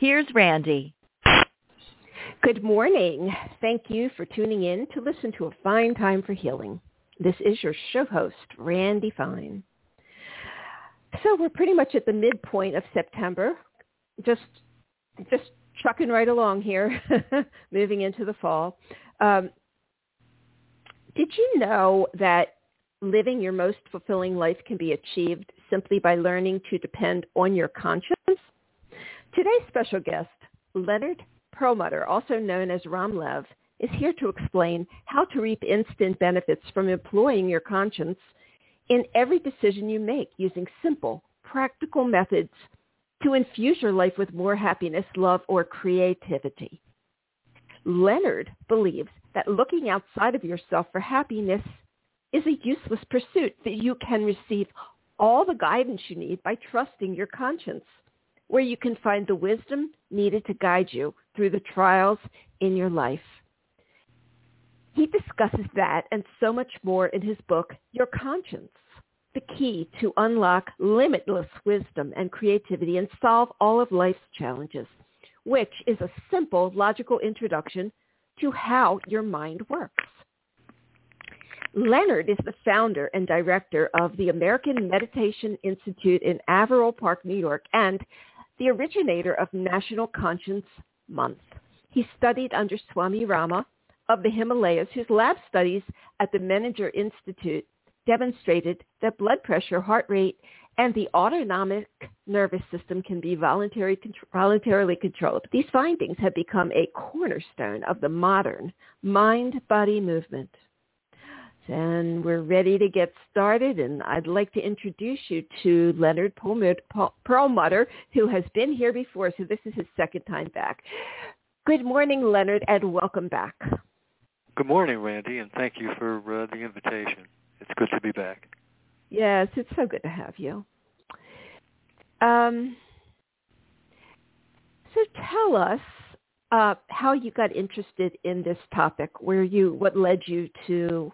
here's Randy. Good morning. Thank you for tuning in to listen to A Fine Time for Healing. This is your show host, Randy Fine. So we're pretty much at the midpoint of September, just just trucking right along here, moving into the fall. Um, did you know that living your most fulfilling life can be achieved simply by learning to depend on your conscience? Today's special guest, Leonard Perlmutter, also known as Ram Lev, is here to explain how to reap instant benefits from employing your conscience in every decision you make using simple, practical methods to infuse your life with more happiness, love, or creativity. Leonard believes that looking outside of yourself for happiness is a useless pursuit, that you can receive all the guidance you need by trusting your conscience, where you can find the wisdom needed to guide you through the trials in your life. He discusses that and so much more in his book, Your Conscience, the key to unlock limitless wisdom and creativity and solve all of life's challenges, which is a simple, logical introduction to how your mind works. Leonard is the founder and director of the American Meditation Institute in Averill Park, New York, and the originator of National Conscience Month. He studied under Swami Rama of the Himalayas, whose lab studies at the Menninger Institute demonstrated that blood pressure, heart rate, and the autonomic nervous system can be voluntary, voluntarily controlled. These findings have become a cornerstone of the modern mind-body movement. And we're ready to get started, and I'd like to introduce you to Leonard Perlmutter, who has been here before, so this is his second time back. Good morning, Leonard, and welcome back. Good morning, Randy, and thank you for uh, the invitation. It's good to be back. Yes, it's so good to have you. Um, so tell us uh, how you got interested in this topic, where you, what led you to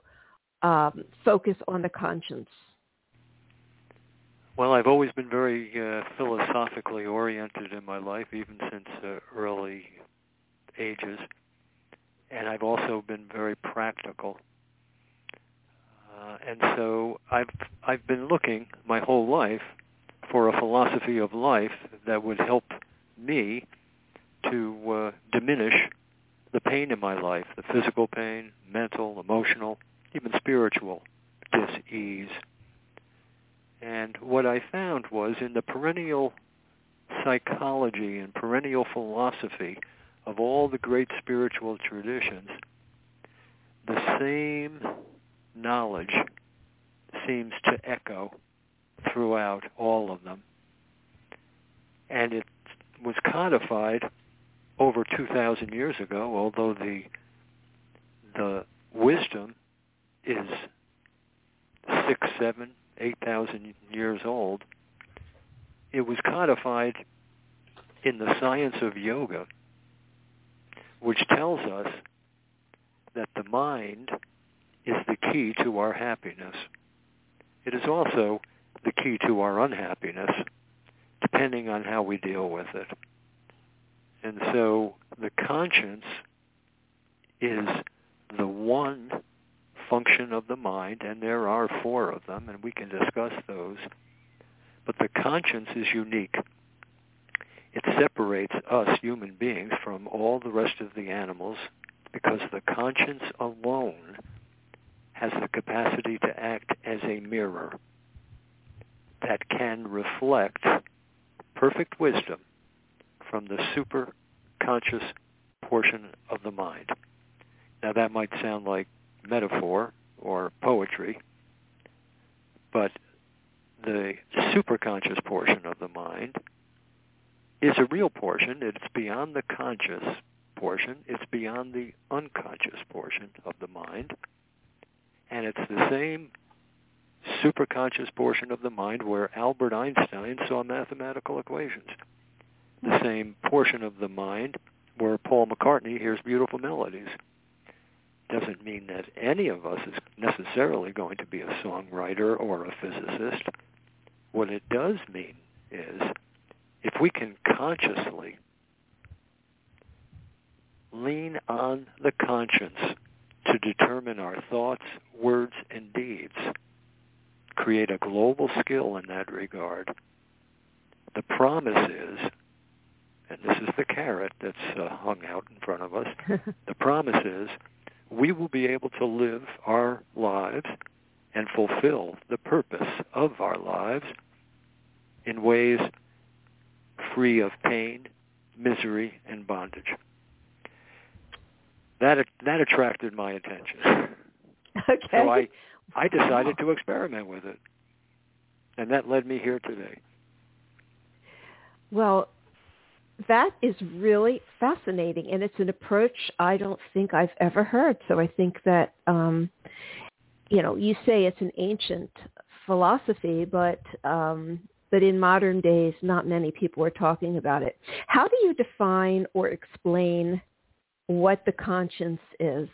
um, focus on the conscience. Well, I've always been very uh, philosophically oriented in my life, even since uh, early ages, and I've also been very practical. Uh, and so I've I've been looking my whole life for a philosophy of life that would help me to uh, diminish the pain in my life, the physical pain, mental, emotional, even spiritual dis-ease. And what I found was in the perennial psychology and perennial philosophy of all the great spiritual traditions, the same knowledge seems to echo throughout all of them. And it was codified over 2,000 years ago, although the, the wisdom is six, seven, 8,000 years old. It was codified in the science of yoga, which tells us that the mind is the key to our happiness. It is also the key to our unhappiness, depending on how we deal with it. And so the conscience is the one function of the mind, and there are four of them, and we can discuss those. But the conscience is unique. It separates us human beings from all the rest of the animals because the conscience alone has the capacity to act as a mirror that can reflect perfect wisdom from the super conscious portion of the mind. Now that might sound like metaphor or poetry, but the superconscious portion of the mind is a real portion. It's beyond the conscious portion. It's beyond the unconscious portion of the mind. And it's the same superconscious portion of the mind where Albert Einstein saw mathematical equations. The same portion of the mind where Paul McCartney hears beautiful melodies. Doesn't mean that any of us is necessarily going to be a songwriter or a physicist. What it does mean is if we can consciously lean on the conscience to determine our thoughts, words, and deeds, create a global skill in that regard. The promise is, and this is the carrot that's uh, hung out in front of us, the promise is we will be able to live our lives and fulfill the purpose of our lives in ways free of pain, misery, and bondage. That that attracted my attention. Okay. So I I decided to experiment with it. And that led me here today. Well, that is really fascinating, and it's an approach I don't think I've ever heard. So I think that, um, you know, you say it's an ancient philosophy, but um, but in modern days, not many people are talking about it. How do you define or explain what the conscience is?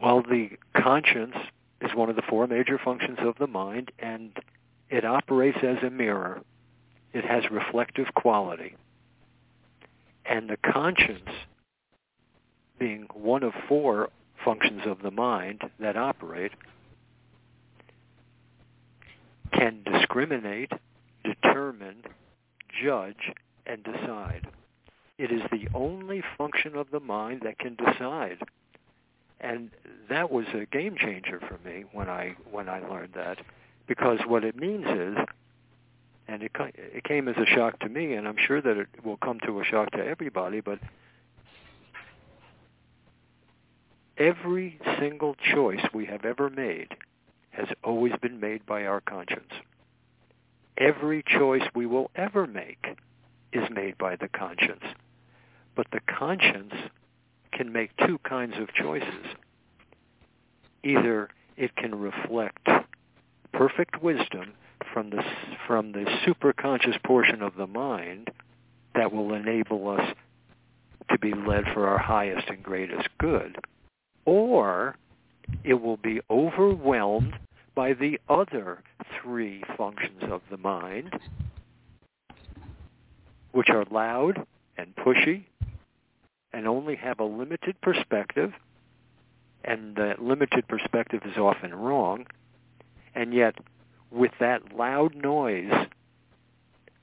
Well, the conscience is one of the four major functions of the mind, and it operates as a mirror. It has reflective quality. And the conscience, being one of four functions of the mind that operate, can discriminate, determine, judge, and decide. It is the only function of the mind that can decide and that was a game changer for me when I when I learned that, because what it means is, and it it came as a shock to me, and I'm sure that it will come to a shock to everybody, but every single choice we have ever made has always been made by our conscience. Every choice we will ever make is made by the conscience. But the conscience can make two kinds of choices. Either it can reflect perfect wisdom from the from the superconscious portion of the mind that will enable us to be led for our highest and greatest good, or it will be overwhelmed by the other three functions of the mind, which are loud and pushy and only have a limited perspective, and that limited perspective is often wrong, and yet with that loud noise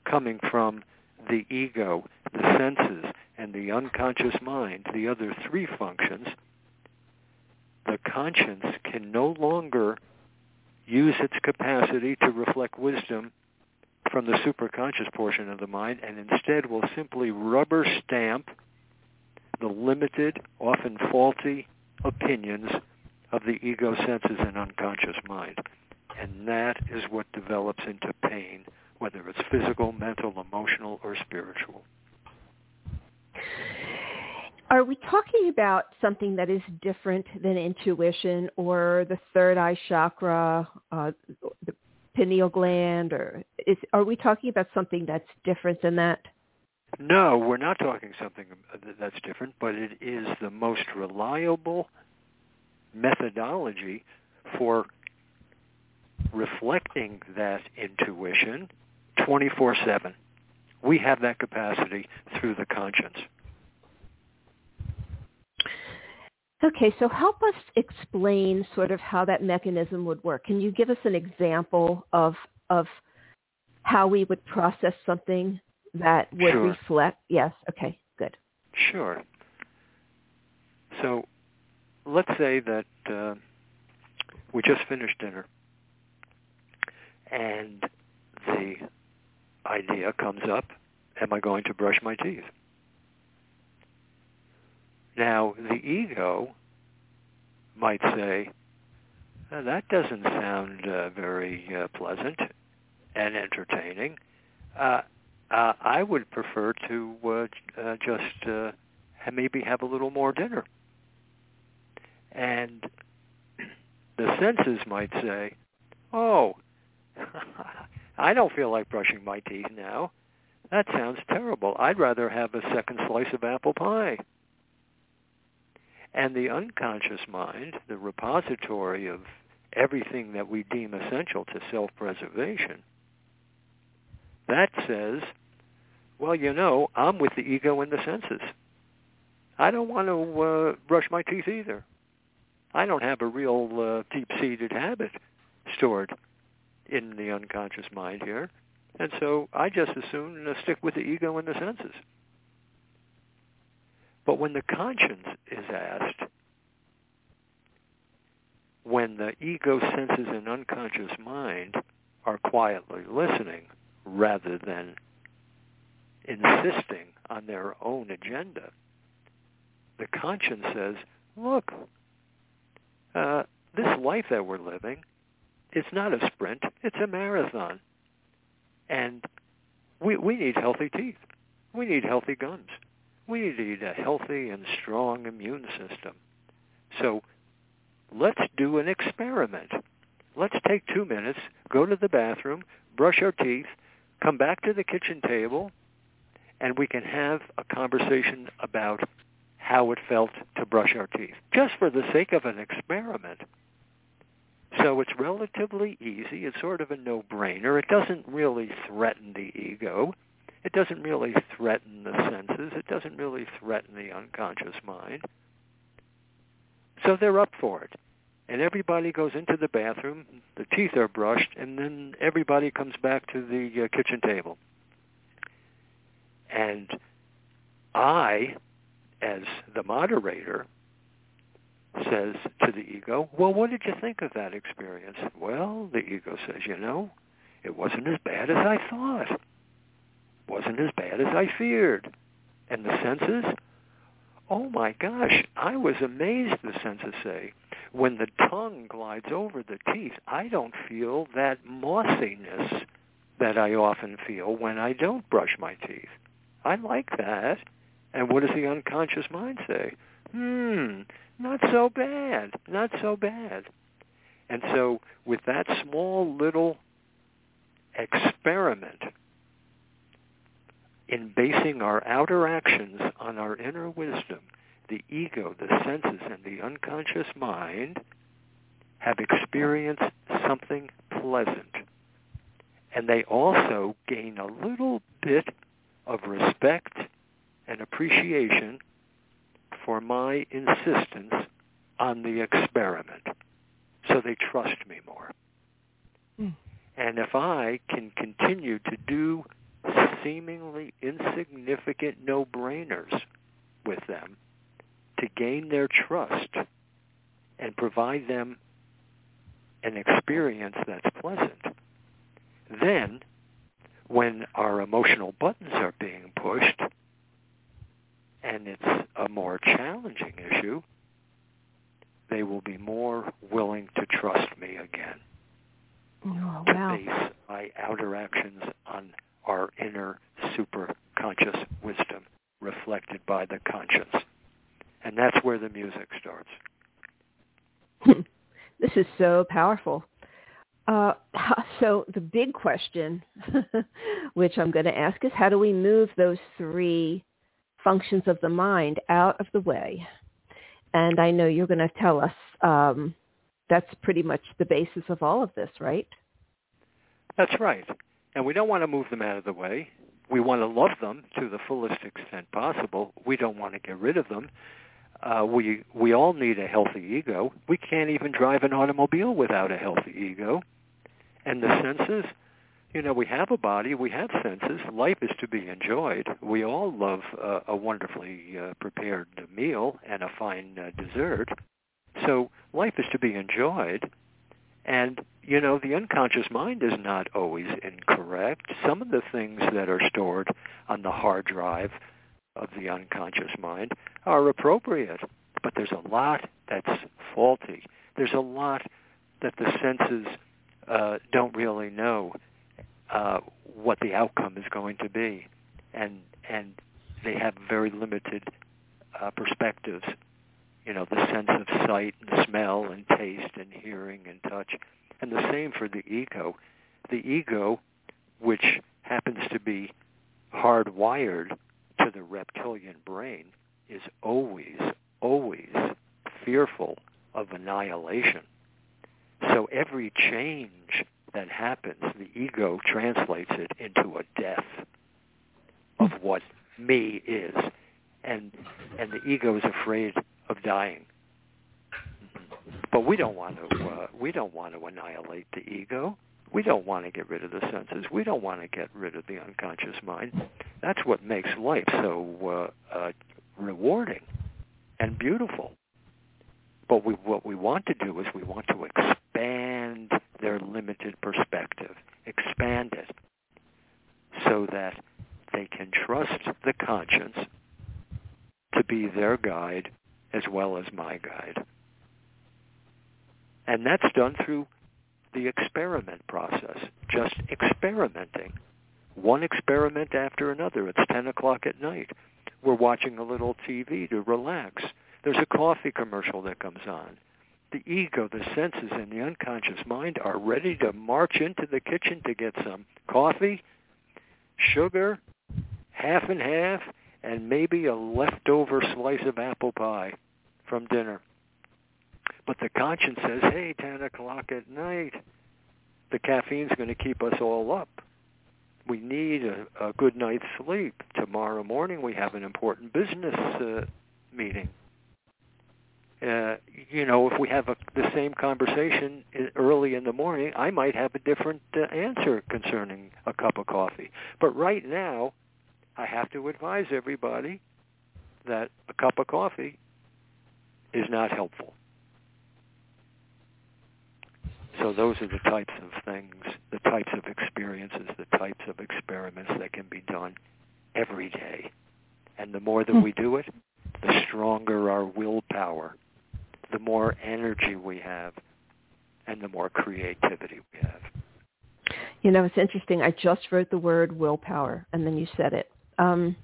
coming from the ego, the senses, and the unconscious mind, the other three functions, the conscience can no longer use its capacity to reflect wisdom from the superconscious portion of the mind and instead will simply rubber stamp the limited, often faulty opinions of the ego senses and unconscious mind. And that is what develops into pain, whether it's physical, mental, emotional, or spiritual. Are we talking about something that is different than intuition or the third eye chakra, uh, the pineal gland, or is, are we talking about something that's different than that? No, we're not talking something that's different, but it is the most reliable methodology for reflecting that intuition 24/7. We have that capacity through the conscience. Okay, so help us explain sort of how that mechanism would work. Can you give us an example of of how we would process something that would sure. reflect. Yes. Okay. Good. Sure. So let's say that uh, we just finished dinner and the idea comes up, am I going to brush my teeth? Now, the ego might say, that doesn't sound uh, very uh, pleasant and entertaining. Uh, uh, I would prefer to uh, uh, just maybe have a little more dinner. And the senses might say, oh, I don't feel like brushing my teeth now. That sounds terrible. I'd rather have a second slice of apple pie. And the unconscious mind, the repository of everything that we deem essential to self-preservation, that says, well, you know, I'm with the ego and the senses. I don't want to uh, brush my teeth either. I don't have a real uh, deep-seated habit stored in the unconscious mind here. And so I just as soon uh, stick with the ego and the senses. But when the conscience is asked, when the ego, senses, and unconscious mind are quietly listening rather than insisting on their own agenda, the conscience says, look, uh, this life that we're living, it's not a sprint, it's a marathon. And we, we need healthy teeth. We need healthy gums. We need a healthy and strong immune system. So let's do an experiment. Let's take two minutes, go to the bathroom, brush our teeth, come back to the kitchen table, and we can have a conversation about how it felt to brush our teeth, just for the sake of an experiment. So it's relatively easy. It's sort of a no-brainer. It doesn't really threaten the ego. It doesn't really threaten the senses. It doesn't really threaten the unconscious mind. So they're up for it. And everybody goes into the bathroom, the teeth are brushed, and then everybody comes back to the uh, kitchen table. And I, as the moderator, says to the ego, well, what did you think of that experience? Well, the ego says, you know, it wasn't as bad as I thought. It wasn't as bad as I feared. And the senses, oh my gosh, I was amazed, the senses say. When the tongue glides over the teeth, I don't feel that mossiness that I often feel when I don't brush my teeth. I like that. And what does the unconscious mind say? Hmm, not so bad, not so bad. And so with that small little experiment in basing our outer actions on our inner wisdom, the ego, the senses, and the unconscious mind have experienced something pleasant. And they also gain a little bit of respect and appreciation for my insistence on the experiment. So they trust me more. Mm. And if I can continue to do seemingly insignificant no-brainers with them to gain their trust and provide them an experience that's pleasant, then when our emotional buttons are being pushed, and it's a more challenging issue, they will be more willing to trust me again. Oh, to base my outer actions on our inner superconscious wisdom reflected by the conscience. And that's where the music starts. this is so powerful. Uh, so the big question, which I'm going to ask, is how do we move those three functions of the mind out of the way. And I know you're going to tell us um, that's pretty much the basis of all of this, right? That's right. And we don't want to move them out of the way. We want to love them to the fullest extent possible. We don't want to get rid of them. Uh, we we all need a healthy ego. We can't even drive an automobile without a healthy ego. And the senses, you know, we have a body, we have senses. Life is to be enjoyed. We all love uh, a wonderfully uh, prepared meal and a fine uh, dessert. So life is to be enjoyed. And, you know, the unconscious mind is not always incorrect. Some of the things that are stored on the hard drive of the unconscious mind are appropriate. But there's a lot that's faulty. There's a lot that the senses uh, don't really know uh, what the outcome is going to be, and and they have very limited uh, perspectives. You know, the sense of sight and smell and taste and hearing and touch, and the same for the ego. The ego, which happens to be hardwired to the reptilian brain, is always, always fearful of annihilation. So every change that happens, the ego translates it into a death of what me is, and and the ego is afraid of dying. But we don't want to uh, we don't want to annihilate the ego. We don't want to get rid of the senses. We don't want to get rid of the unconscious mind. That's what makes life so uh, uh, rewarding and beautiful. But we, what we want to do is we want to expand their limited perspective, expand it so that they can trust the conscience to be their guide as well as my guide. And that's done through the experiment process, just experimenting. One experiment after another. It's 10 o'clock at night. We're watching a little TV to relax. There's a coffee commercial that comes on. The ego, the senses, and the unconscious mind are ready to march into the kitchen to get some coffee, sugar, half and half, and maybe a leftover slice of apple pie from dinner. But the conscience says, hey, 10 o'clock at night, the caffeine's going to keep us all up. We need a, a good night's sleep. Tomorrow morning we have an important business uh, meeting uh, you know, if we have a, the same conversation early in the morning, I might have a different uh, answer concerning a cup of coffee. But right now, I have to advise everybody that a cup of coffee is not helpful. So those are the types of things, the types of experiences, the types of experiments that can be done every day. And the more that hmm. we do it, the stronger our willpower the more energy we have and the more creativity we have. You know, it's interesting. I just wrote the word willpower, and then you said it. Um,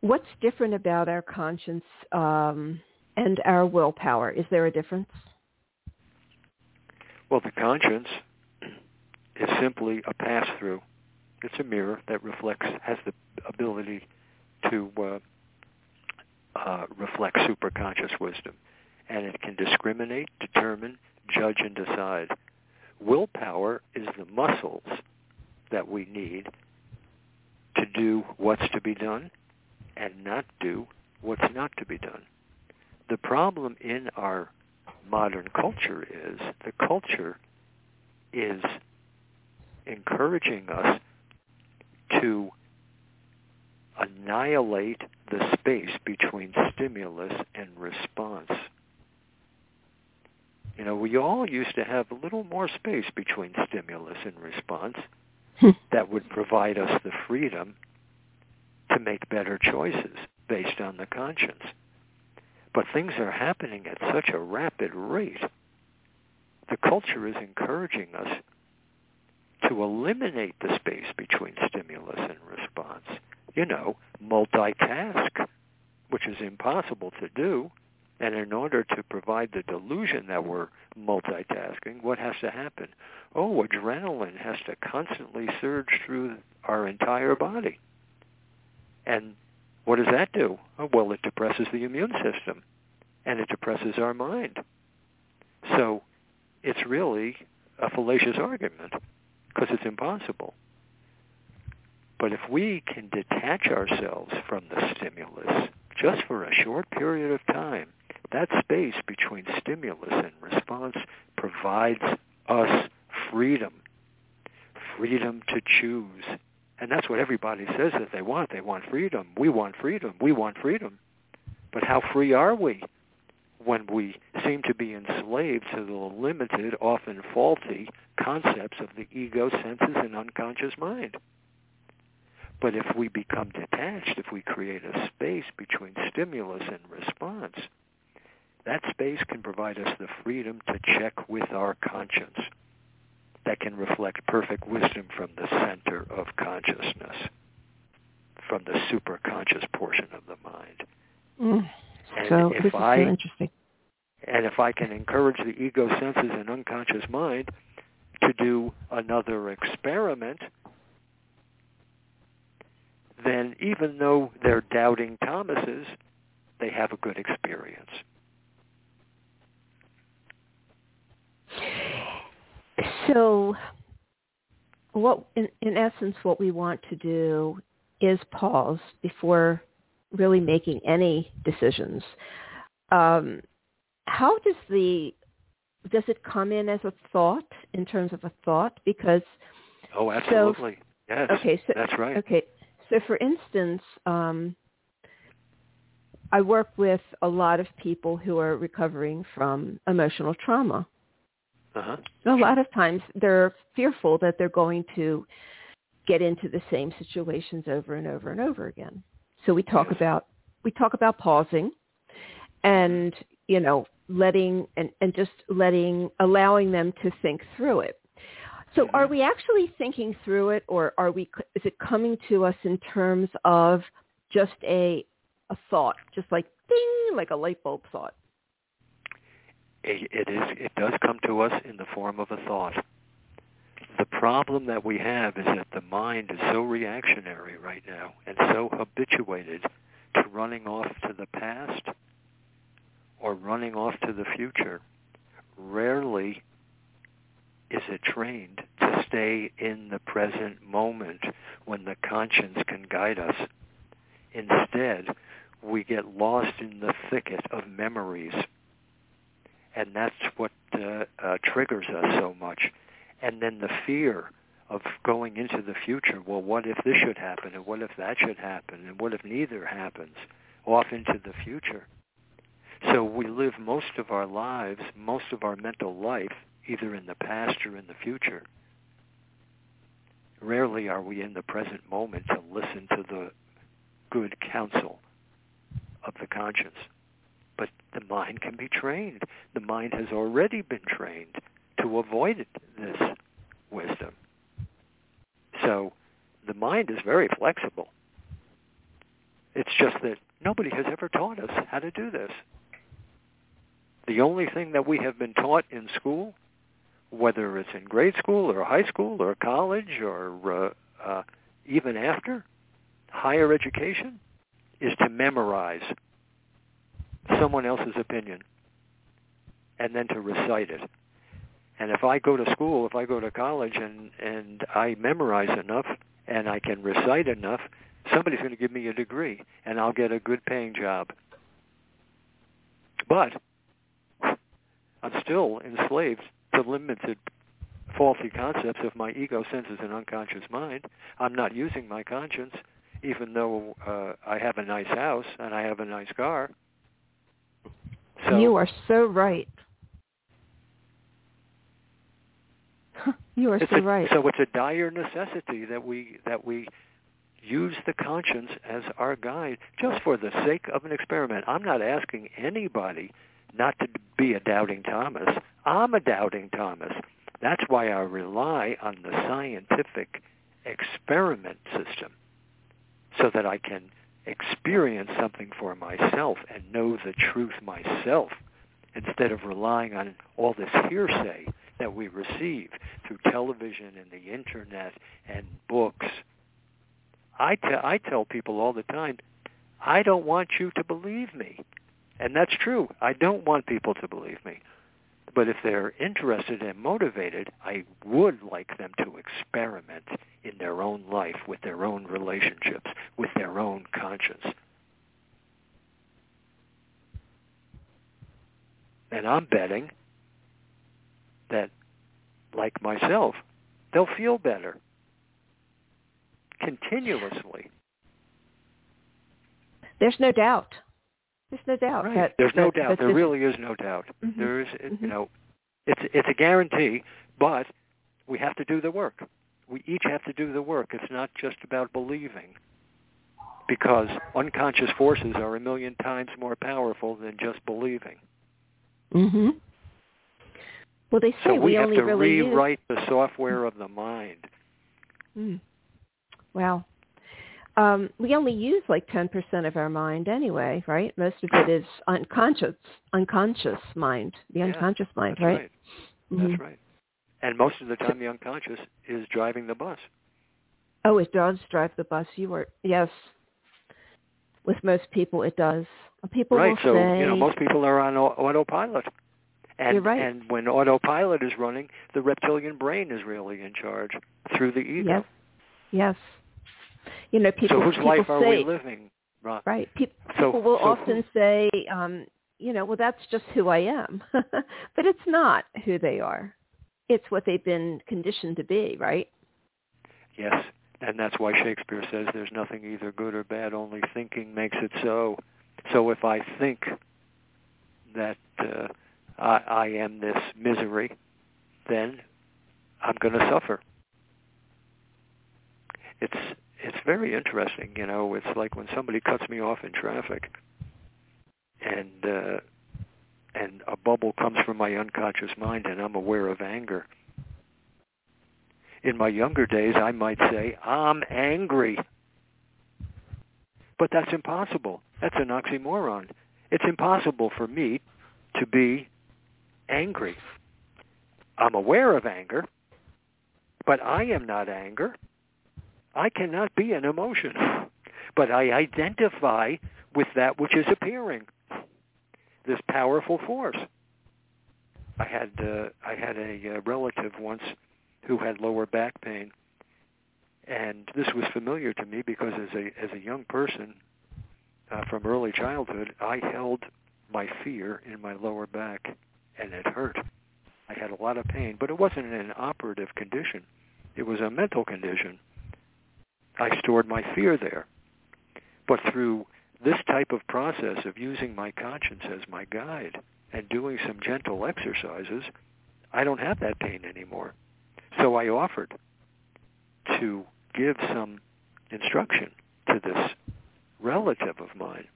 what's different about our conscience um, and our willpower? Is there a difference? Well, the conscience is simply a pass-through. It's a mirror that reflects, has the ability to uh, uh, reflects superconscious wisdom. And it can discriminate, determine, judge, and decide. Willpower is the muscles that we need to do what's to be done and not do what's not to be done. The problem in our modern culture is the culture is encouraging us to annihilate the space between stimulus and response. You know, we all used to have a little more space between stimulus and response that would provide us the freedom to make better choices based on the conscience. But things are happening at such a rapid rate. The culture is encouraging us to eliminate the space between stimulus and response you know, multitask, which is impossible to do. And in order to provide the delusion that we're multitasking, what has to happen? Oh, adrenaline has to constantly surge through our entire body. And what does that do? Oh, well, it depresses the immune system and it depresses our mind. So it's really a fallacious argument because it's impossible. But if we can detach ourselves from the stimulus just for a short period of time, that space between stimulus and response provides us freedom, freedom to choose. And that's what everybody says that they want. They want freedom. We want freedom. We want freedom. But how free are we when we seem to be enslaved to the limited, often faulty concepts of the ego, senses, and unconscious mind? But if we become detached, if we create a space between stimulus and response, that space can provide us the freedom to check with our conscience. that can reflect perfect wisdom from the center of consciousness, from the superconscious portion of the mind. Mm. So this is I, so interesting. And if I can encourage the ego senses and unconscious mind to do another experiment, then even though they're doubting Thomas's, they have a good experience. So what in, in essence what we want to do is pause before really making any decisions. Um, how does the does it come in as a thought in terms of a thought? Because oh, absolutely, so, yes, okay, so, that's right. Okay, so for instance, um, I work with a lot of people who are recovering from emotional trauma. Uh-huh. A lot of times they're fearful that they're going to get into the same situations over and over and over again. So we talk about we talk about pausing and you know letting and, and just letting allowing them to think through it. So are we actually thinking through it or are we is it coming to us in terms of just a a thought, just like ding like a light bulb thought? It, it is it does come to us in the form of a thought. The problem that we have is that the mind is so reactionary right now and so habituated to running off to the past or running off to the future. Rarely is it trained to stay in the present moment when the conscience can guide us. Instead, we get lost in the thicket of memories. And that's what uh, uh, triggers us so much. And then the fear of going into the future. Well, what if this should happen? And what if that should happen? And what if neither happens? Off into the future. So we live most of our lives, most of our mental life, either in the past or in the future. Rarely are we in the present moment to listen to the good counsel of the conscience. But the mind can be trained. The mind has already been trained to avoid this wisdom. So the mind is very flexible. It's just that nobody has ever taught us how to do this. The only thing that we have been taught in school, whether it's in grade school or high school or college or uh, uh, even after higher education, is to memorize someone else's opinion and then to recite it. And if I go to school, if I go to college and, and I memorize enough and I can recite enough, somebody's going to give me a degree and I'll get a good paying job. But I'm still enslaved to limited faulty concepts of my ego senses and unconscious mind. I'm not using my conscience, even though uh, I have a nice house and I have a nice car. So, you are so right. you are so a, right. So it's a dire necessity that we that we use the conscience as our guide just for the sake of an experiment. I'm not asking anybody not to be a doubting Thomas. I'm a doubting Thomas. That's why I rely on the scientific experiment system so that I can experience something for myself and know the truth myself instead of relying on all this hearsay that we receive through television and the internet and books. I, te- I tell people all the time, I don't want you to believe me. And that's true. I don't want people to believe me. But if they're interested and motivated, I would like them to experiment in their own life, with their own relationships, with their own conscience. And I'm betting that, like myself, they'll feel better continuously. There's no doubt. There's no doubt. Right. That, There's that, no doubt. There really is no doubt. Mm-hmm. There is, mm-hmm. you know, it's it's a guarantee, but we have to do the work. We each have to do the work. It's not just about believing, because unconscious forces are a million times more powerful than just believing. Mhm. Well, they say so we, we have only to really rewrite use... the software of the mind. Mm. Wow. Um, we only use like 10% of our mind anyway, right? Most of it is unconscious, unconscious mind, the Yeah, unconscious mind, That's right. Mhm. That's right. And most of the time, the unconscious is driving the bus. Oh, it does drive the bus. You are yes. With most people, it does. People right. So say, you know, most people are on autopilot. And, You're right. and when autopilot is running, the reptilian brain is really in charge through the ego. yes, yes. You know, people. so whose people life are say, we living? Right. Right. Pe- So- people will so often who- say, um, you know, well, that's just who I am, but it's not who they are. It's what they've been conditioned to be, right? Yes. And that's why Shakespeare says there's nothing either good or bad, only thinking makes it so. So if I think that uh, I, I am this misery, then I'm going to suffer. It's it's very interesting, you know. It's like when somebody cuts me off in traffic, and uh, and a bubble comes from my unconscious mind, and I'm aware of anger. In my younger days, I might say, I'm angry. But that's impossible. That's an oxymoron. It's impossible for me to be angry. I'm aware of anger, but I am not anger. I cannot be an emotion. But I identify with that which is appearing, this powerful force. I had uh, I had a uh, relative once who had lower back pain, and this was familiar to me because as a as a young person uh, from early childhood, I held my fear in my lower back, and it hurt. I had a lot of pain, but it wasn't an operative condition. It was a mental condition. I stored my fear there. But through this type of process of using my conscience as my guide and doing some gentle exercises, I don't have that pain anymore. So I offered to give some instruction to this relative of mine.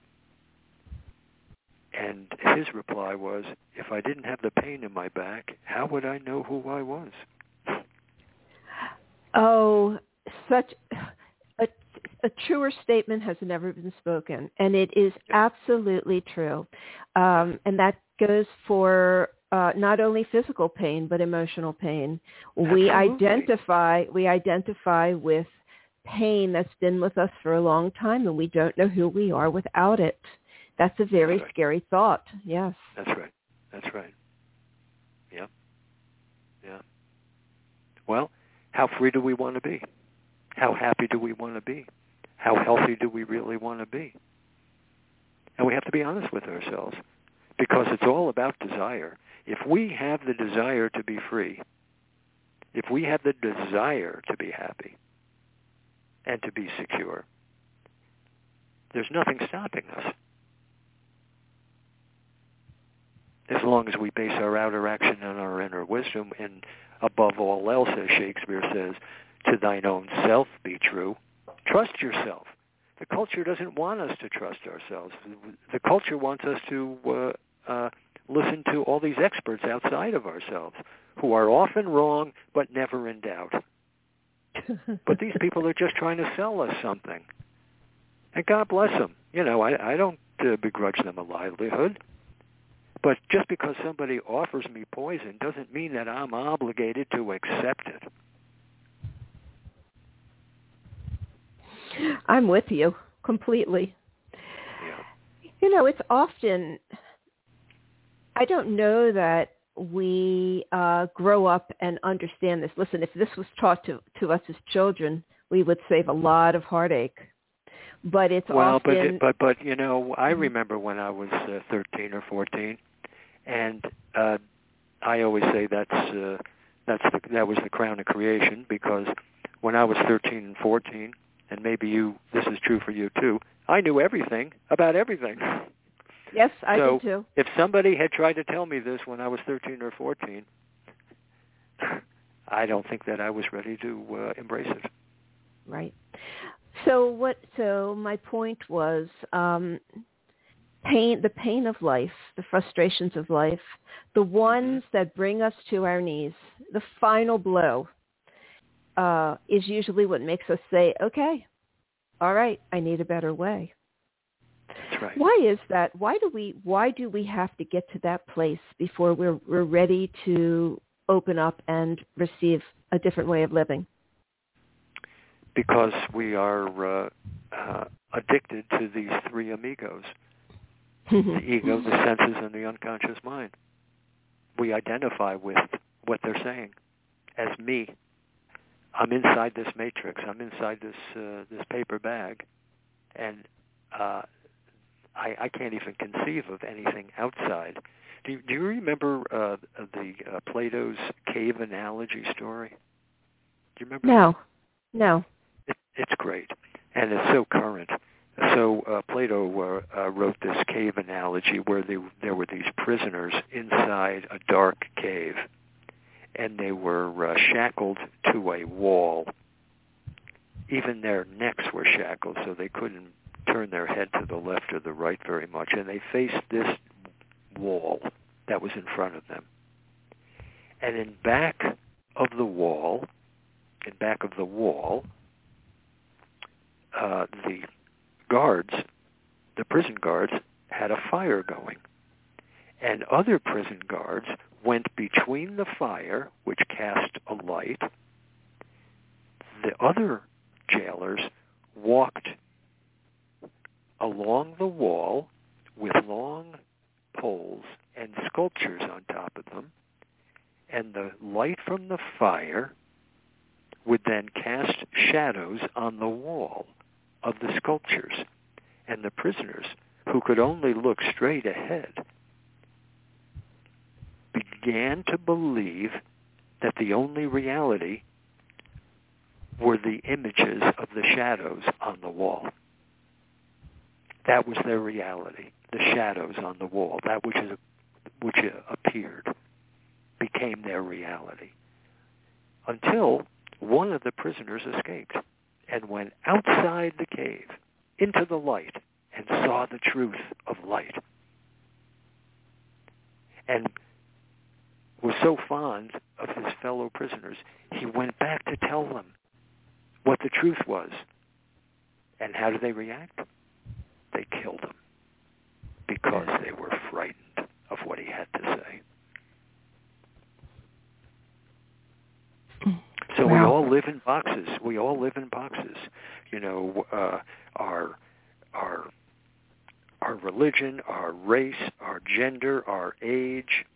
And his reply was, if I didn't have the pain in my back, how would I know who I was? Oh, such a, truer statement has never been spoken, and it is absolutely true. Um, and that goes for uh, not only physical pain but emotional pain. We identify we identify with pain that's been with us for a long time, and we don't know who we are without it. That's a very That's right. scary thought. Yes. That's right. That's right. Yeah. Yeah. Well, how free do we want to be? How happy do we want to be? How healthy do we really want to be? And we have to be honest with ourselves because it's all about desire. If we have the desire to be free, if we have the desire to be happy and to be secure, there's nothing stopping us. as long as we base our outer action on our inner wisdom, and above all else, as Shakespeare says, to thine own self be true. Trust yourself. The culture doesn't want us to trust ourselves. The culture wants us to uh, uh, listen to all these experts outside of ourselves who are often wrong but never in doubt. But these people are just trying to sell us something. And God bless them. You know, I, I don't uh, begrudge them a livelihood. But just because somebody offers me poison doesn't mean that I'm obligated to accept it. I'm with you completely. Yeah. You know, it's often, I don't know that we uh, grow up and understand this. Listen, if this was taught to, to us as children, we would save a lot of heartache. But it's well, often... but but but you know, I remember when I was uh, 13 or 14, and uh, I always say that's uh, that's the, that was the crown of creation because when I was 13 and 14, and maybe you this is true for you too, I knew everything about everything. Yes, I so do too. if somebody had tried to tell me this when I was 13 or 14, I don't think that I was ready to uh, embrace it. Right. So what? So my point was, um, pain, the pain of life, the frustrations of life, the ones that bring us to our knees, the final blow, uh, is usually what makes us say, okay, all right, I need a better way. That's right. Why is that? Why do we why do we have to get to that place before we're we're ready to open up and receive a different way of living? Because we are uh, uh, addicted to these three amigos: the ego, the senses, and the unconscious mind. We identify with what they're saying as me. I'm inside this matrix. I'm inside this uh, this paper bag, and uh, I, I can't even conceive of anything outside. Do you, do you remember uh, the uh, Plato's cave analogy story? Do you remember? No, no. It, it's great, and it's so current. So uh, Plato uh, uh, wrote this cave analogy where they, there were these prisoners inside a dark cave, and they were uh, shackled to a wall. Even their necks were shackled, so they couldn't turn their head to the left or the right very much, and they faced this wall that was in front of them. And in back of the wall, in back of the wall, uh, the guards, the prison guards, had a fire going. And other prison guards went between the fire, which cast a light. The other jailers walked along the wall with long poles and sculptures on top of them, and the light from the fire would then cast shadows on the wall of the sculptures, and the prisoners, who could only look straight ahead, began to believe that the only reality were the images of the shadows on the wall. That was their reality, the shadows on the wall, that which, is, which appeared, became their reality. Until one of the prisoners escaped and went outside the cave into the light and saw the truth of light. And was so fond of his fellow prisoners, he went back to tell them what the truth was. And how did they react? they killed him because they were frightened of what he had to say. So wow. we all live in boxes. We all live in boxes. You know, uh, our our our religion, our race, our gender, our age,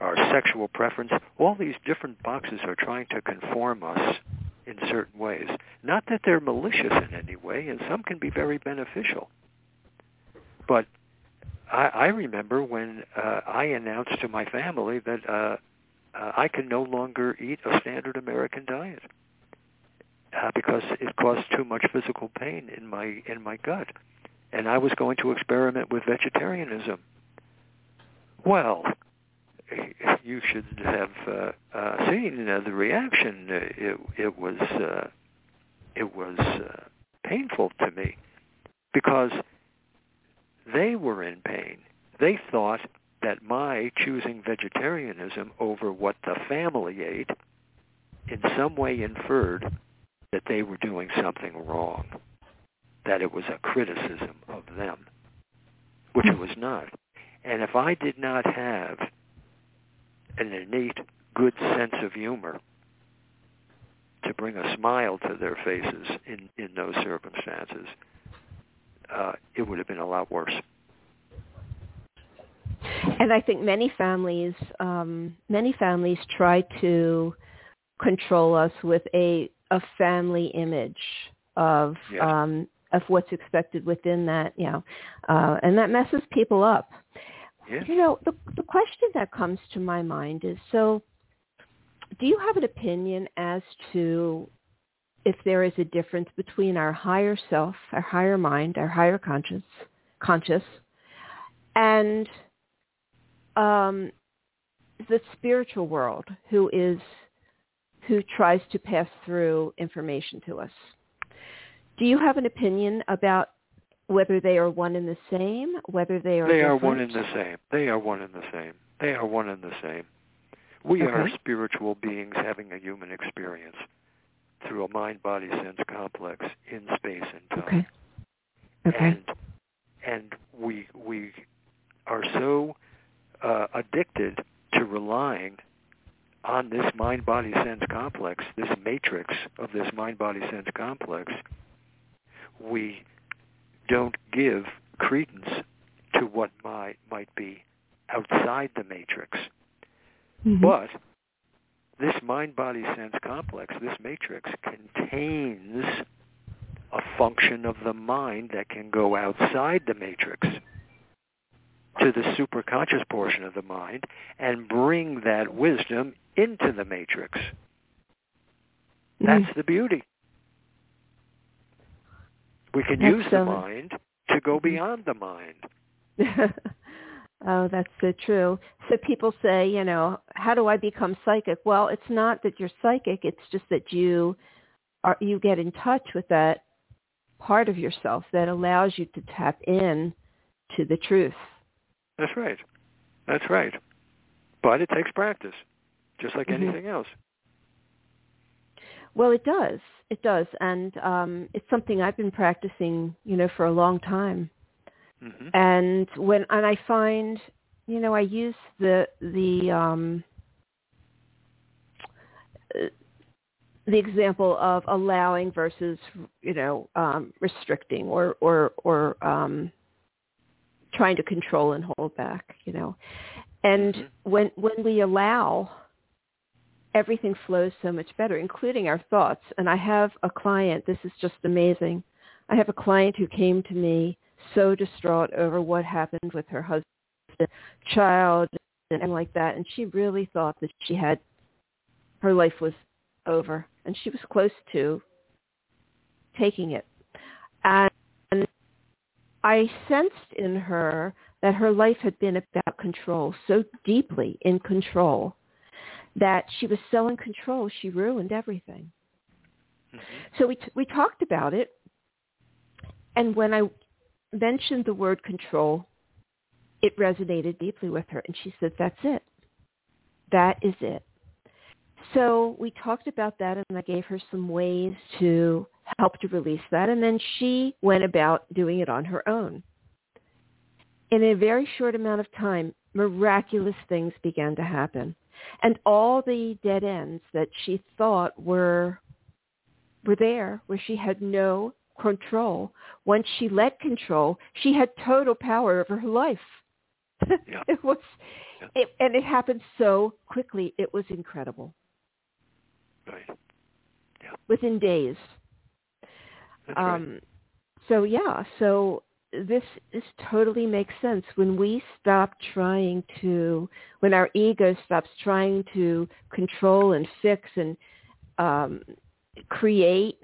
our sexual preference, all these different boxes are trying to conform us in certain ways. Not that they're malicious in any way, and some can be very beneficial. But I, I remember when uh, I announced to my family that uh, uh, I can no longer eat a standard American diet uh, because it caused too much physical pain in my in my gut, and I was going to experiment with vegetarianism. Well, you should have uh, uh, seen uh, the reaction. It, it was uh, it was uh, painful to me because they were in pain. They thought that my choosing vegetarianism over what the family ate in some way inferred that they were doing something wrong, that it was a criticism of them, which it was not. And if I did not have an innate good sense of humor to bring a smile to their faces in, in those circumstances, uh, it would have been a lot worse. And I think many families, um, many families try to control us with a a family image of yes. um, of what's expected within that, you know, uh, and that messes people up. You know, the the question that comes to my mind is so. Do you have an opinion as to if there is a difference between our higher self, our higher mind, our higher conscious, conscious, and um, the spiritual world, who is who tries to pass through information to us. Do you have an opinion about whether they are one and the same, whether they are They different? are one and the same. They are one and the same. They are one and the same. We are spiritual beings having a human experience through a mind-body-sense complex in space and time. Okay. Okay. And and we we are so uh, addicted to relying on this mind-body-sense complex, this matrix of this mind-body-sense complex, we don't give credence to what might might be outside the matrix. Mhm. But this mind-body-sense complex, this matrix, contains a function of the mind that can go outside the matrix to the superconscious portion of the mind and bring that wisdom into the matrix. That's Mm. the beauty. We can That's use the mind to go Mhm. beyond the mind. oh, that's so true. So people say, you know, how do I become psychic? Well, it's not that you're psychic. It's just that you are you get in touch with that part of yourself that allows you to tap in to the truth. That's right. That's right. But it takes practice, just like Mhm. anything else. Well, it does. It does, and um, it's something I've been practicing, you know, for a long time. hmm and when and I find you know I use the the um uh, the example of allowing versus you know um restricting or or or um trying to control and hold back you know and Mhm. when when we allow everything flows so much better including our thoughts and I have a client this is just amazing I have a client who came to me so distraught over what happened with her husband, child, and like that. And she really thought that she had, her life was over. And she was close to taking it. And I sensed in her that her life had been about control, so deeply in control, that she was so in control, she ruined everything. Mhm. So we, t- we talked about it. And when I mentioned the word control, it resonated deeply with her. And she said, that's it. That is it. So we talked about that and I gave her some ways to help to release that. And then she went about doing it on her own. In a very short amount of time, miraculous things began to happen. And all the dead ends that she thought were were there where she had no control. Once she let control, she had total power over her life. Yeah. it was, Yeah. it, and it happened so quickly. It was incredible. Right. Yeah. Within days. That's right. Um, so yeah, so this this totally makes sense. When we stop trying to when our ego stops trying to control and fix and um, create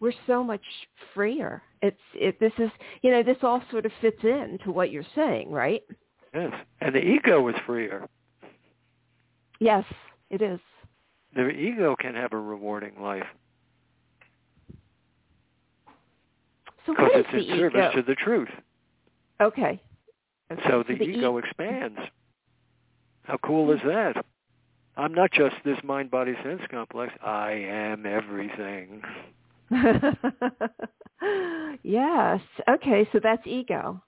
we're so much freer. It's it this is you know this all sort of fits in to what you're saying right? Yes. And the ego is freer. yes it is. The ego can have a rewarding life so because what is it's the in service to the truth. okay Okay, So the, the e- ego expands. How cool is that? I'm not just this mind-body sense complex. I am everything. yes. Okay, so that's ego.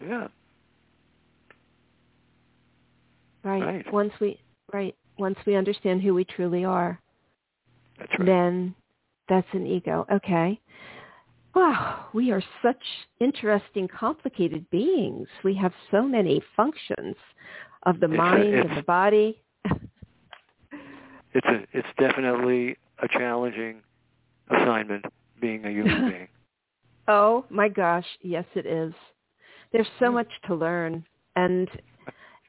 Yeah. Right. Right. Once we right, once we understand who we truly are, That's right. then that's an ego. Okay. Wow, we are such interesting, complicated beings. We have so many functions of the It's a- mind and the body. It's a it's definitely a challenging assignment being a human being. Oh my gosh, yes it is. There's so Hmm. much to learn and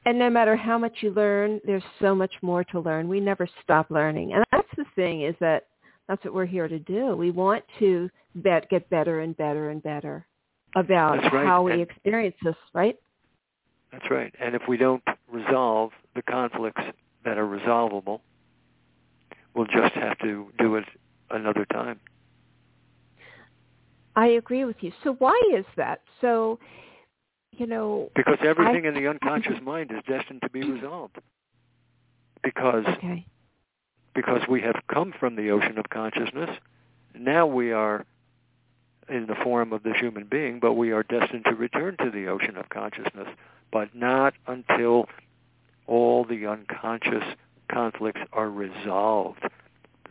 and no matter how much you learn, there's so much more to learn. We never stop learning. And that's the thing is that that's what we're here to do. We want to bet, get better and better and better about right. how we And- experience this, right? That's right. And if we don't resolve the conflicts that are resolvable, we'll just have to do it another time. I agree with you. So why is that? So, you know, because everything I, in the unconscious mind is destined to be resolved. Because okay. because we have come from the ocean of consciousness, now we are in the form of the human being, but we are destined to return to the ocean of consciousness, but not until all the unconscious conflicts are resolved.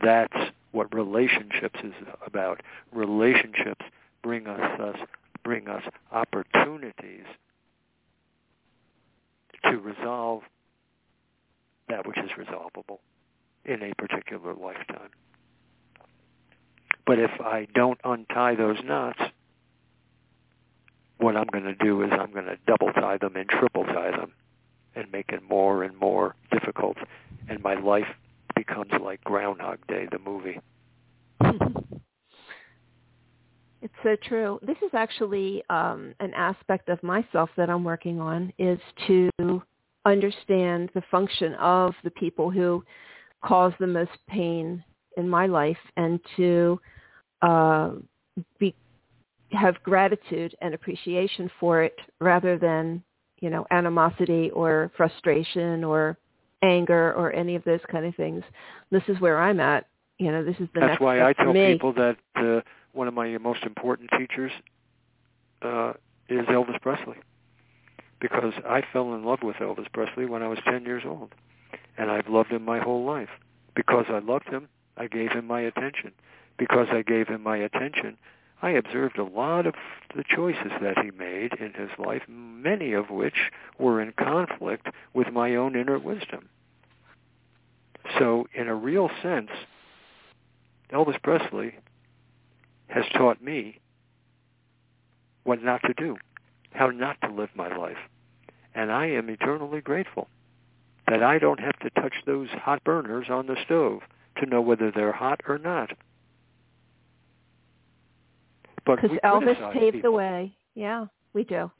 That's what relationships is about. Relationships bring us, us bring us opportunities to resolve that which is resolvable in a particular lifetime. But if I don't untie those knots, what I'm going to do is I'm going to double tie them and triple tie them and make it more and more difficult. And my life becomes like Groundhog Day, the movie. It's so true. This is actually um, an aspect of myself that I'm working on is to understand the function of the people who cause the most pain in my life and to uh, be have gratitude and appreciation for it rather than you know animosity or frustration or anger or any of those kind of things. This is where I'm at. You know, this is the That's next why I tell me. people that uh, one of my most important teachers uh, is Elvis Presley, because I fell in love with Elvis Presley when I was 10 years old, and I've loved him my whole life. Because I loved him, I gave him my attention. Because I gave him my attention, I observed a lot of the choices that he made in his life, many of which were in conflict with my own inner wisdom. So in a real sense, Elvis Presley has taught me what not to do, how not to live my life. And I am eternally grateful that I don't have to touch those hot burners on the stove to know whether they're hot or not. Because Elvis paved people. the way. Yeah, we do.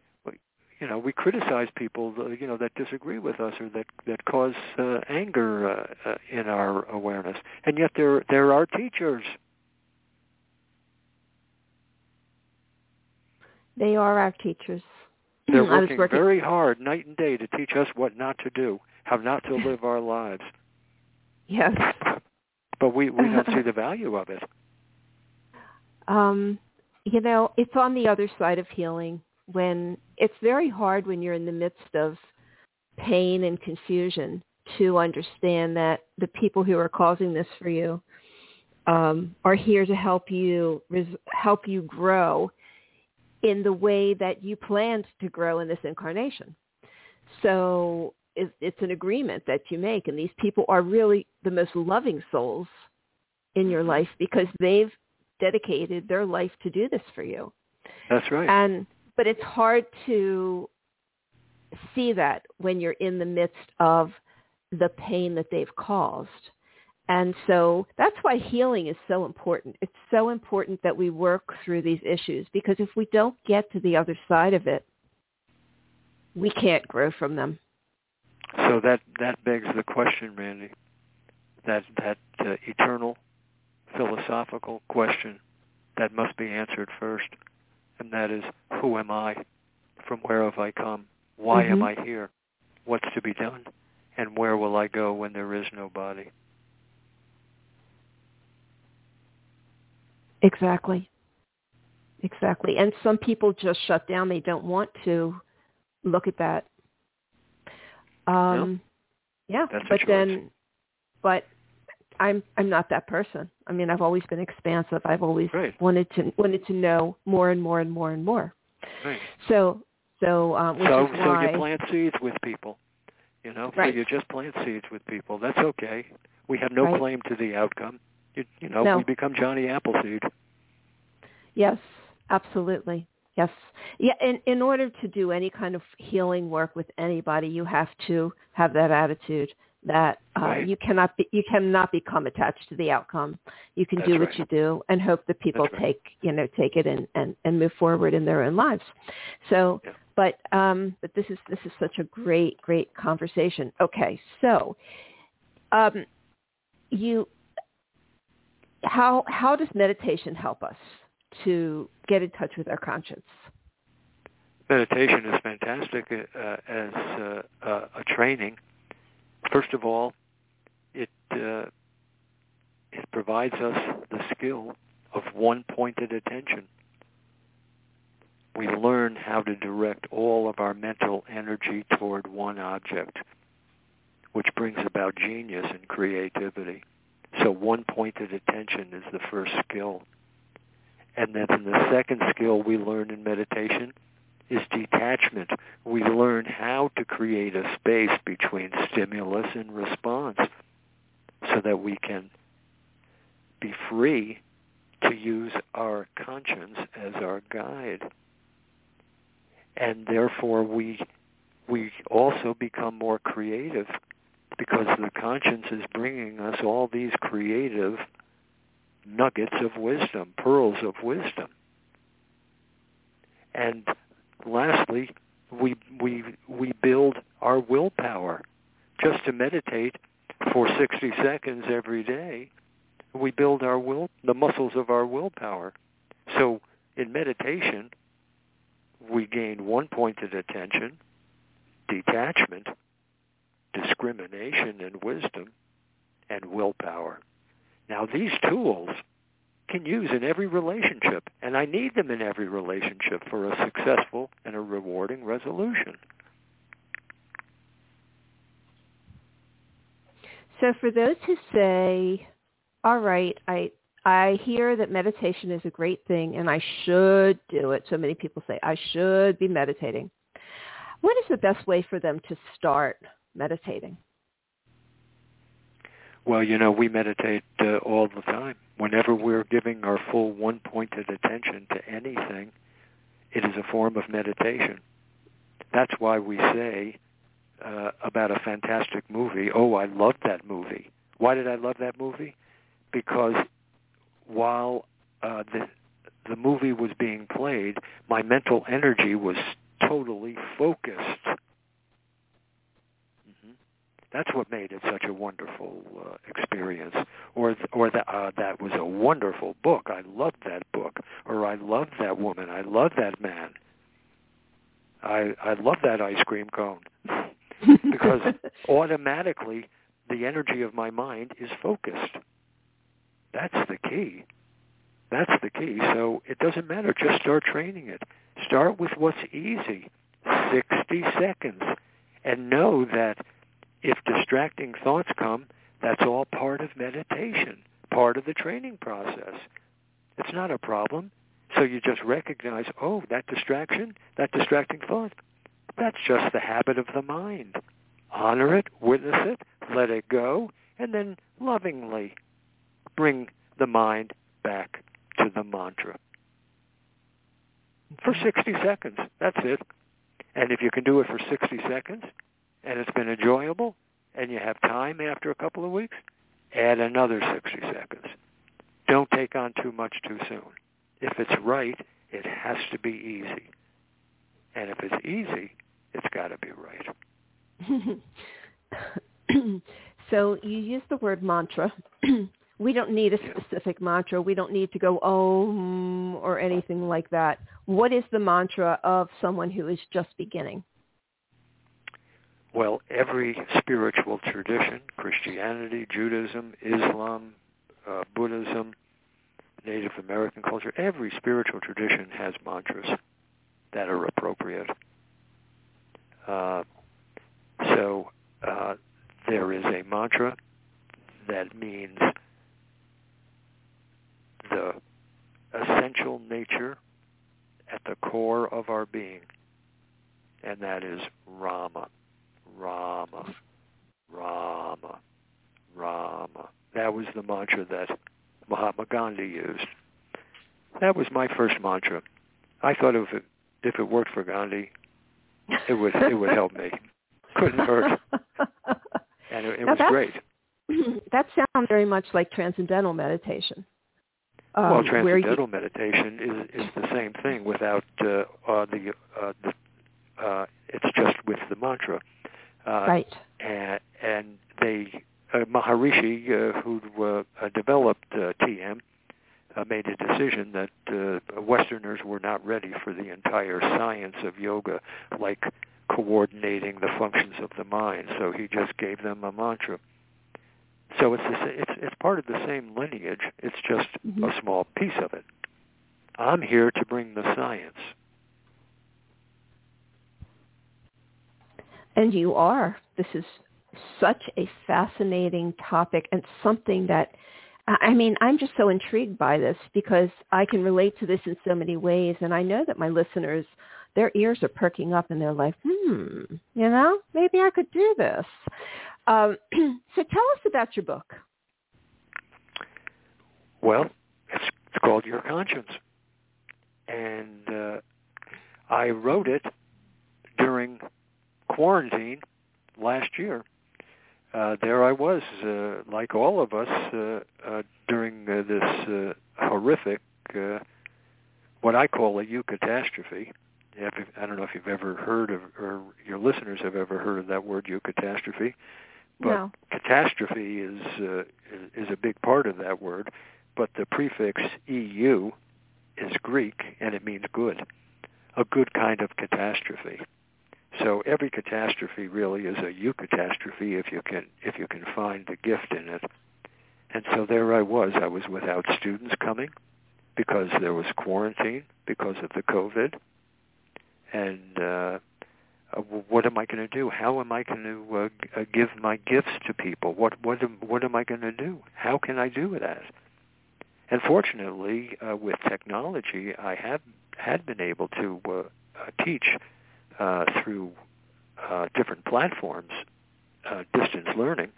You know, we criticize people, uh, you know, that disagree with us or that that cause uh, anger uh, uh, in our awareness, and yet they're they're our teachers. They are our teachers. They're working, working very hard night and day to teach us what not to do, how not to live our lives. Yes. But we we don't see the value of it. Um, you know, it's on the other side of healing when it's very hard when you're in the midst of pain and confusion to understand that the people who are causing this for you um, are here to help you res- help you grow in the way that you planned to grow in this incarnation. So it, it's an agreement that you make, and these people are really the most loving souls in your mm-hmm. life because they've dedicated their life to do this for you. That's right. And but it's hard to see that when you're in the midst of the pain that they've caused. And so that's why healing is so important. It's so important that we work through these issues because if we don't get to the other side of it, we can't grow from them. So that that begs the question, Randi. That that uh, eternal philosophical question that must be answered first, and that is, who am I? From where have I come? Why am Mhm. I here? What's to be done? And where will I go when there is no body? Exactly. Exactly. And some people just shut down. They don't want to look at that. Um, yeah, That's but then, but I'm I'm not that person. I mean, I've always been expansive. I've always Right. wanted to wanted to know more and more and more and more. Right. So so um, which so is so why you plant seeds with people. You know, Right. so you just plant seeds with people. That's okay. We have no Right. claim to the outcome. You, you know, No. we become Johnny Appleseed. Yes, absolutely. Yes. Yeah, in in order to do any kind of healing work with anybody, you have to have that attitude that uh, Right. you cannot be, you cannot become attached to the outcome. You can That's do what right. you do and hope that people right. take, you know, take it and, and, and move forward in their own lives. So, Yeah. but um, but this is this is such a great great conversation. Okay, so um, you how how does meditation help us to get in touch with our conscience? Meditation is fantastic uh, as uh, a training. First of all, it uh, it provides us the skill of one-pointed attention. We learn how to direct all of our mental energy toward one object, which brings about genius and creativity. So one-pointed attention is the first skill. And then the second skill we learn in meditation is detachment. We learn how to create a space between stimulus and response so that we can be free to use our conscience as our guide. And therefore we we also become more creative because the conscience is bringing us all these creative nuggets of wisdom, pearls of wisdom. And lastly, we we we build our willpower. Just to meditate for 60 seconds every day, we build our will the muscles of our willpower. So in meditation, we gain one-pointed attention, detachment, discrimination and wisdom, and willpower. Now these tools can use in every relationship, and I need them in every relationship for a successful and a rewarding resolution. So for those who say, all right, I I hear that meditation is a great thing and I should do it. So many people say I should be meditating. What is the best way for them to start meditating? Well, you know, we meditate uh, all the time. Whenever we're giving our full one-pointed attention to anything, it is a form of meditation. That's why we say uh, about a fantastic movie, oh, I loved that movie. Why did I love that movie? Because while uh, the the movie was being played, my mental energy was totally focused that's what made it such a wonderful uh, experience. Or or that uh, that was a wonderful book. I loved that book. Or I loved that woman. I loved that man. I I love that ice cream cone because automatically the energy of my mind is focused. That's the key. That's the key. So it doesn't matter. Just start training it. Start with what's easy. 60 seconds. And know that if distracting thoughts come, that's all part of meditation, part of the training process. It's not a problem. So you just recognize, oh, that distraction, that distracting thought, that's just the habit of the mind. Honor it, witness it, let it go, and then lovingly bring the mind back to the mantra. For 60 seconds, that's it. And if you can do it for 60 seconds, and it's been enjoyable and you have time after a couple of weeks, add another 60 seconds. Don't take on too much too soon. If it's right, it has to be easy. And if it's easy, it's got to be right. so you use the word mantra. we don't need a specific yeah. mantra. We don't need to go om or anything like that. What is the mantra of someone who is just beginning? Well, every spiritual tradition, Christianity, Judaism, Islam, uh, Buddhism, Native American culture, every spiritual tradition has mantras that are appropriate. Uh, so uh, there is a mantra that means the essential nature at the core of our being, and that is Rama. Rama, Rama, Rama. That was the mantra that Mahatma Gandhi used. That was my first mantra. I thought if it if it worked for Gandhi, it would it would help me. Couldn't hurt, and it, it was great. That sounds very much like transcendental meditation. Um, well, transcendental you... meditation is is the same thing without uh, uh, the uh, the uh, it's just with the mantra. Uh, right. And, and they, uh, Maharishi, uh, who uh, developed uh, TM, made a decision that uh, Westerners were not ready for the entire science of yoga, like coordinating the functions of the mind. So he just gave them a mantra. So it's the, it's it's part of the same lineage. It's just mm-hmm. a small piece of it. I'm here to bring the science. And you are. This is such a fascinating topic and something that I mean, I'm just so intrigued by this because I can relate to this in so many ways and I know that my listeners their ears are perking up and they're like, hmm, you know, maybe I could do this. Um, so tell us about your book. Well, it's, called Your Conscience. And uh, I wrote it during quarantine last year. Uh, there I was, uh, like all of us, uh, uh, during uh, this uh, horrific, uh, what I call a eucatastrophe. I don't know if you've ever heard of, or your listeners have ever heard of that word eucatastrophe, but no. catastrophe is uh, is a big part of that word. But the prefix eu is Greek and it means good, a good kind of catastrophe. So every catastrophe really is a eucatastrophe if you can if you can find the gift in it. And so there I was. I was without students coming because there was quarantine because of the COVID and uh, uh, what am I going to do? How am I going to uh, uh, give my gifts to people? What what am, what am I going to do? How can I do that? And fortunately, uh, with technology, I have had been able to uh, uh, teach uh, through uh, different platforms, uh, distance learning.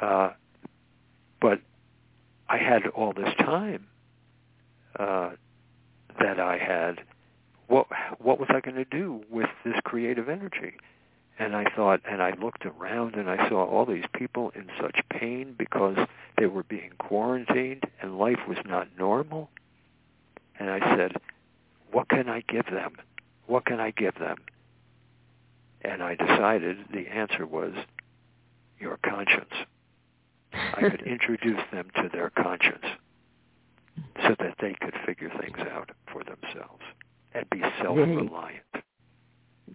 Uh, but I had all this time uh, that I had what what was I going to do with this creative energy? And I thought, and I looked around and I saw all these people in such pain because they were being quarantined and life was not normal. And I said, what can I give them? What can I give them? And I decided the answer was your conscience. I could introduce them to their conscience so that they could figure things out for themselves and be self-reliant.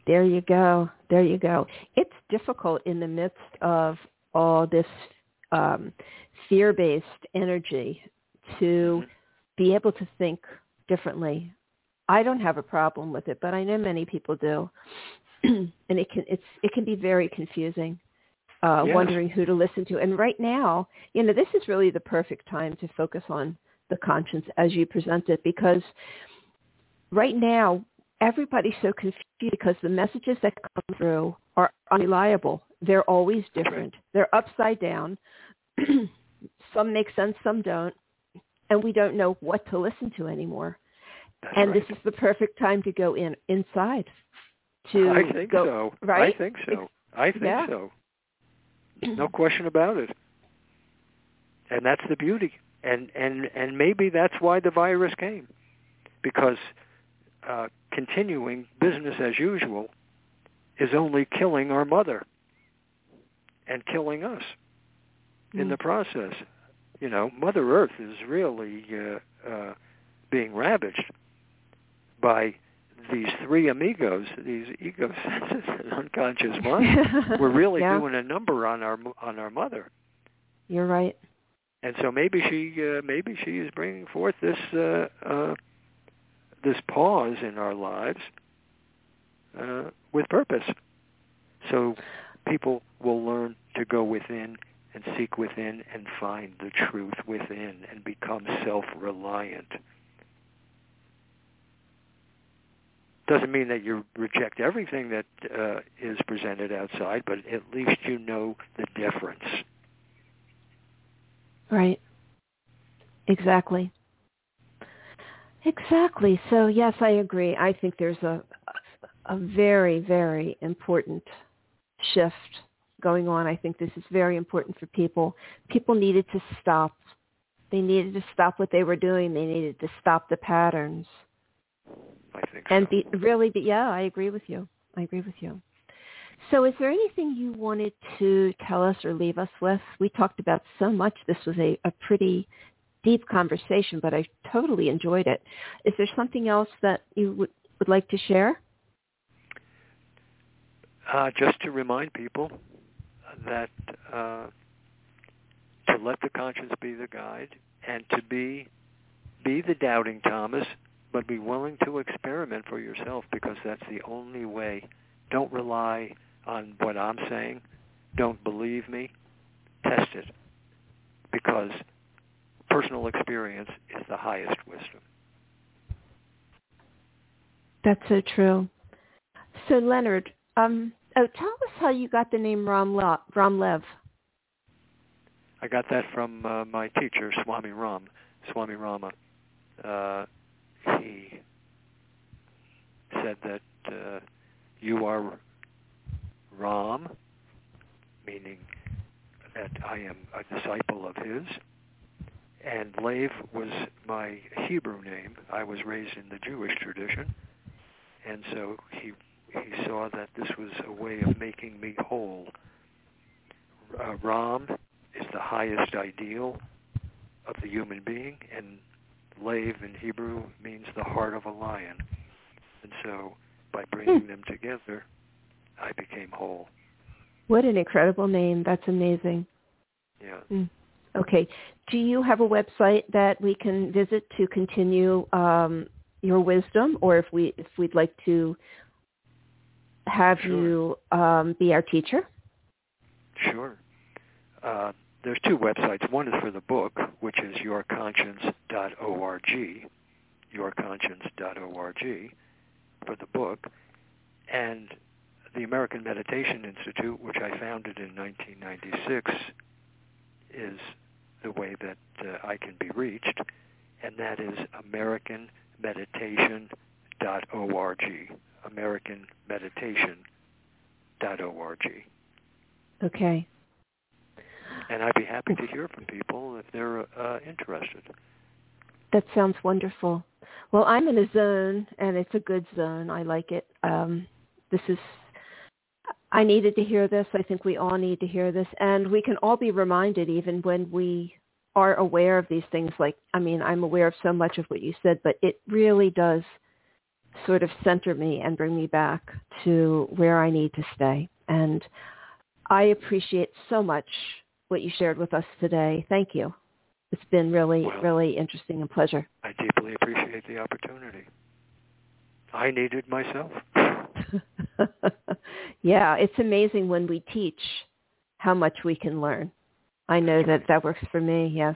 There you go. There you go. It's difficult in the midst of all this um, fear-based energy to mm-hmm. be able to think differently. I don't have a problem with it, but I know many people do, and it can it's it can be very confusing. Uh, yes. Wondering who to listen to, and right now, you know, this is really the perfect time to focus on the conscience as you present it, because right now, everybody's so confused because the messages that come through are unreliable. They're always different. They're upside down. some make sense, some don't. And we don't know what to listen to anymore. That's and right. this is the perfect time to go in inside. To I think go, so. Right? I think so. I think yeah. so. No question about it. And that's the beauty. And and and maybe that's why the virus came. Because uh, continuing business as usual is only killing our mother and killing us mm. in the process. You know, Mother Earth is really uh, uh, being ravaged by these three amigos, these ego senses and unconscious mind. We're really yeah. doing a number on our on our mother. You're right. And so maybe she uh, maybe she is bringing forth this uh, uh, this pause in our lives uh, with purpose. So people will learn to go within and seek within and find the truth within and become self-reliant. Doesn't mean that you reject everything that uh, is presented outside, but at least you know the difference. Right. Exactly. Exactly. So yes, I agree. I think there's a a very very important shift going on. I think this is very important for people. People needed to stop. They needed to stop what they were doing. They needed to stop the patterns. I think and so. be really be yeah, I agree with you. I agree with you. So is there anything you wanted to tell us or leave us with? We talked about so much. This was a, a pretty deep conversation, but I totally enjoyed it. Is there something else that you would, would like to share? Uh, just to remind people that uh, to let the conscience be the guide and to be be the doubting Thomas, but be willing to experiment for yourself because that's the only way. Don't rely on what I'm saying. Don't believe me. Test it because personal experience is the highest wisdom. That's so true. So Leonard, um, oh, tell us how you got the name Ram, Ram Lev. I got that from uh, my teacher, Swami Ram, Swami Rama. Uh, he said that uh, you are Ram, meaning that I am a disciple of his, and Lev was my Hebrew name. I was raised in the Jewish tradition, and so he he saw that this was a way of making me whole. Uh, Ram is the highest ideal of the human being, and Lev in Hebrew means the heart of a lion. And so by bringing hmm. them together, I became whole. What an incredible name. That's amazing. Yeah. Mm. Okay. Do you have a website that we can visit to continue um, your wisdom, or if we if we'd like to have sure. you um, be our teacher? Sure. Uh, there's two websites. One is for the book, which is yourconscience.org, yourconscience.org for the book, and the American Meditation Institute, which I founded in 1996, is the way that uh, I can be reached, and that is americanmeditation.org, americanmeditation.org. Okay and I'd be happy to hear from people if they're uh, interested. That sounds wonderful. Well, I'm in a zone, and it's a good zone. I like it. Um, this is. I needed to hear this. I think we all need to hear this, and we can all be reminded, even when we are aware of these things. Like, I mean, I'm aware of so much of what you said, but it really does sort of center me and bring me back to where I need to stay. And I appreciate so much what you shared with us today. Thank you. It's been really, well, really interesting and pleasure. I deeply appreciate the opportunity. I needed myself. yeah, it's amazing when we teach how much we can learn. I know that that works for me, yes.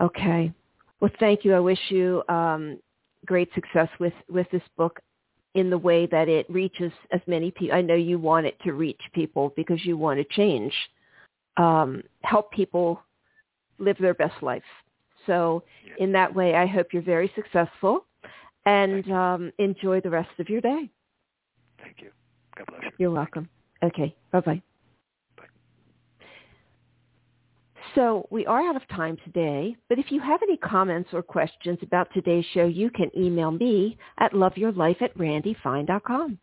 Okay. Well, thank you. I wish you um, great success with, with this book in the way that it reaches as many people. I know you want it to reach people because you want to change um, help people live their best life. So in that way, I hope you're very successful and um, enjoy the rest of your day. Thank you. God bless you. You're welcome. Okay. Bye-bye. Bye. So we are out of time today, but if you have any comments or questions about today's show, you can email me at loveyourlife at randifine.com.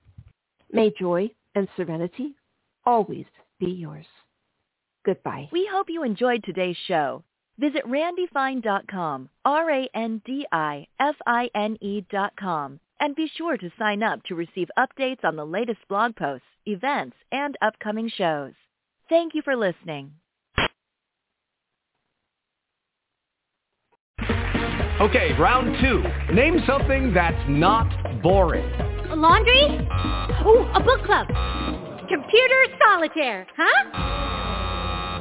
May joy and serenity always be yours. Goodbye. We hope you enjoyed today's show. Visit randifine.com, R-A-N-D-I-F-I-N-E dot com, and be sure to sign up to receive updates on the latest blog posts, events, and upcoming shows. Thank you for listening. Okay, round two. Name something that's not boring. A laundry? Ooh, a book club. Computer solitaire, huh?